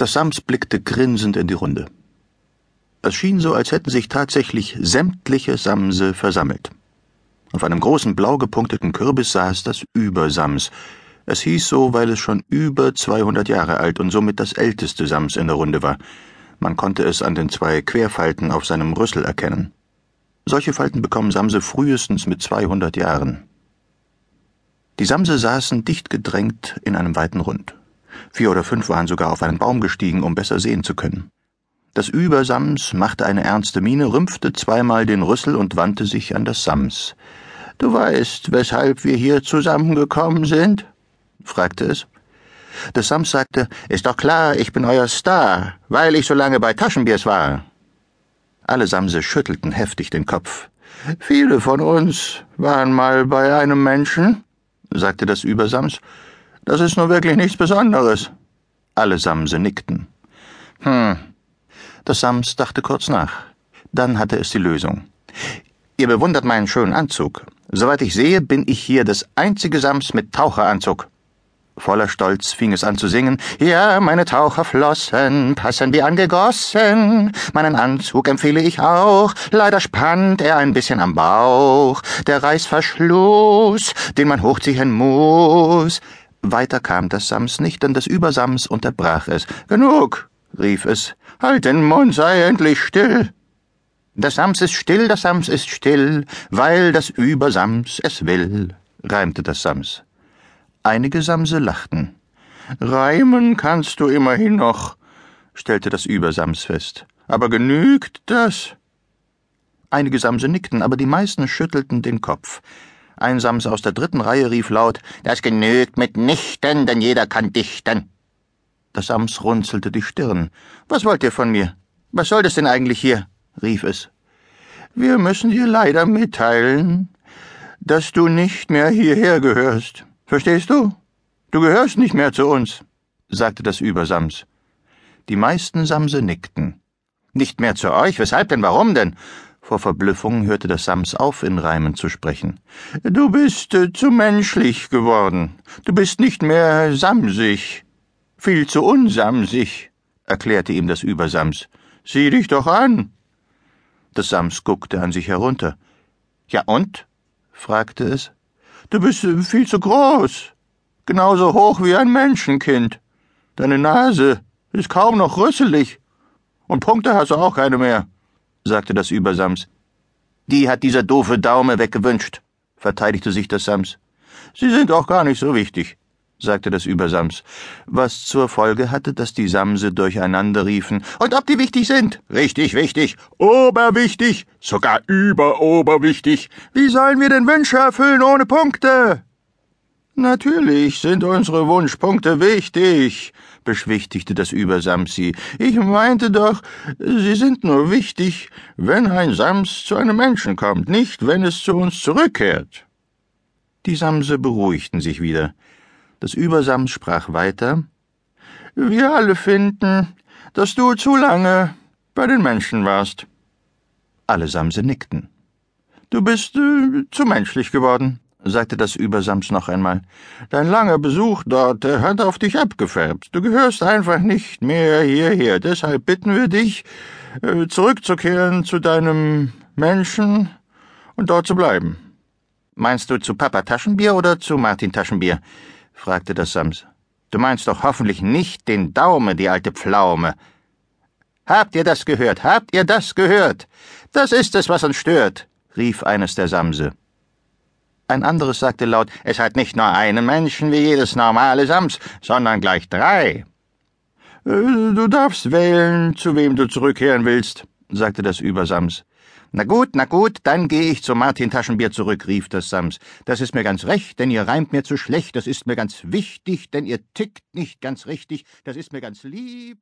Das Sams blickte grinsend in die Runde. Es schien so, als hätten sich tatsächlich sämtliche Samse versammelt. Auf einem großen blau gepunkteten Kürbis saß das Übersams. Es hieß so, weil es schon über 200 Jahre alt und somit das älteste Sams in der Runde war. Man konnte es an den zwei Querfalten auf seinem Rüssel erkennen. Solche Falten bekommen Samse frühestens mit 200 Jahren. Die Samse saßen dicht gedrängt in einem weiten Rund. Vier oder fünf waren sogar auf einen Baum gestiegen, um besser sehen zu können. Das Übersams machte eine ernste Miene, rümpfte zweimal den Rüssel und wandte sich an das Sams. Du weißt, weshalb wir hier zusammengekommen sind? fragte es. Das Sams sagte, ist doch klar, ich bin euer Star, weil ich so lange bei Taschenbiers war. Alle Samse schüttelten heftig den Kopf. Viele von uns waren mal bei einem Menschen, sagte das Übersams. Das ist nur wirklich nichts Besonderes. Alle Samse nickten. Hm. Das Sams dachte kurz nach. Dann hatte es die Lösung. Ihr bewundert meinen schönen Anzug. Soweit ich sehe, bin ich hier das einzige Sams mit Taucheranzug. Voller Stolz fing es an zu singen. Ja, meine Taucherflossen passen wie angegossen. Meinen Anzug empfehle ich auch. Leider spannt er ein bisschen am Bauch. Der Reißverschluss, den man hochziehen muss. Weiter kam das Sams nicht, denn das Übersams unterbrach es. Genug, rief es. Halt den Mund, sei endlich still. Das Sams ist still, das Sams ist still, weil das Übersams es will, reimte das Sams. Einige Samse lachten. Reimen kannst du immerhin noch, stellte das Übersams fest. Aber genügt das? Einige Samse nickten, aber die meisten schüttelten den Kopf. Ein Sams aus der dritten Reihe rief laut, Das genügt mitnichten, denn jeder kann dichten. Das Sams runzelte die Stirn. Was wollt ihr von mir? Was soll das denn eigentlich hier? rief es. Wir müssen dir leider mitteilen, dass du nicht mehr hierher gehörst. Verstehst du? Du gehörst nicht mehr zu uns, sagte das Übersams. Die meisten Samse nickten. Nicht mehr zu euch? Weshalb denn? Warum denn? Vor Verblüffung hörte das Sams auf, in Reimen zu sprechen. Du bist äh, zu menschlich geworden. Du bist nicht mehr samsig. Viel zu unsamsig, erklärte ihm das Übersams. Sieh dich doch an. Das Sams guckte an sich herunter. Ja und? fragte es. Du bist äh, viel zu groß. Genauso hoch wie ein Menschenkind. Deine Nase ist kaum noch rüsselig. Und Punkte hast du auch keine mehr sagte das Übersams. Die hat dieser doofe Daume weggewünscht, verteidigte sich das Sams. Sie sind auch gar nicht so wichtig, sagte das Übersams, was zur Folge hatte, dass die Samse durcheinander riefen. Und ob die wichtig sind? Richtig wichtig, oberwichtig, sogar überoberwichtig. Wie sollen wir denn Wünsche erfüllen ohne Punkte? Natürlich sind unsere Wunschpunkte wichtig, beschwichtigte das Übersamsi. Ich meinte doch, sie sind nur wichtig, wenn ein Sams zu einem Menschen kommt, nicht wenn es zu uns zurückkehrt. Die Samse beruhigten sich wieder. Das Übersams sprach weiter. Wir alle finden, dass du zu lange bei den Menschen warst. Alle Samse nickten. Du bist äh, zu menschlich geworden sagte das Übersams noch einmal. Dein langer Besuch dort der hat auf dich abgefärbt. Du gehörst einfach nicht mehr hierher. Deshalb bitten wir dich, äh, zurückzukehren zu deinem Menschen und dort zu bleiben. Meinst du zu Papa Taschenbier oder zu Martin Taschenbier? fragte das Sams. Du meinst doch hoffentlich nicht den Daumen, die alte Pflaume. Habt ihr das gehört? Habt ihr das gehört? Das ist es, was uns stört, rief eines der Samse. Ein anderes sagte laut, es hat nicht nur einen Menschen wie jedes normale Sams, sondern gleich drei. Äh, du darfst wählen, zu wem du zurückkehren willst, sagte das Übersams. Na gut, na gut, dann gehe ich zu Martin Taschenbier zurück, rief das Sams. Das ist mir ganz recht, denn ihr reimt mir zu schlecht, das ist mir ganz wichtig, denn ihr tickt nicht ganz richtig, das ist mir ganz lieb.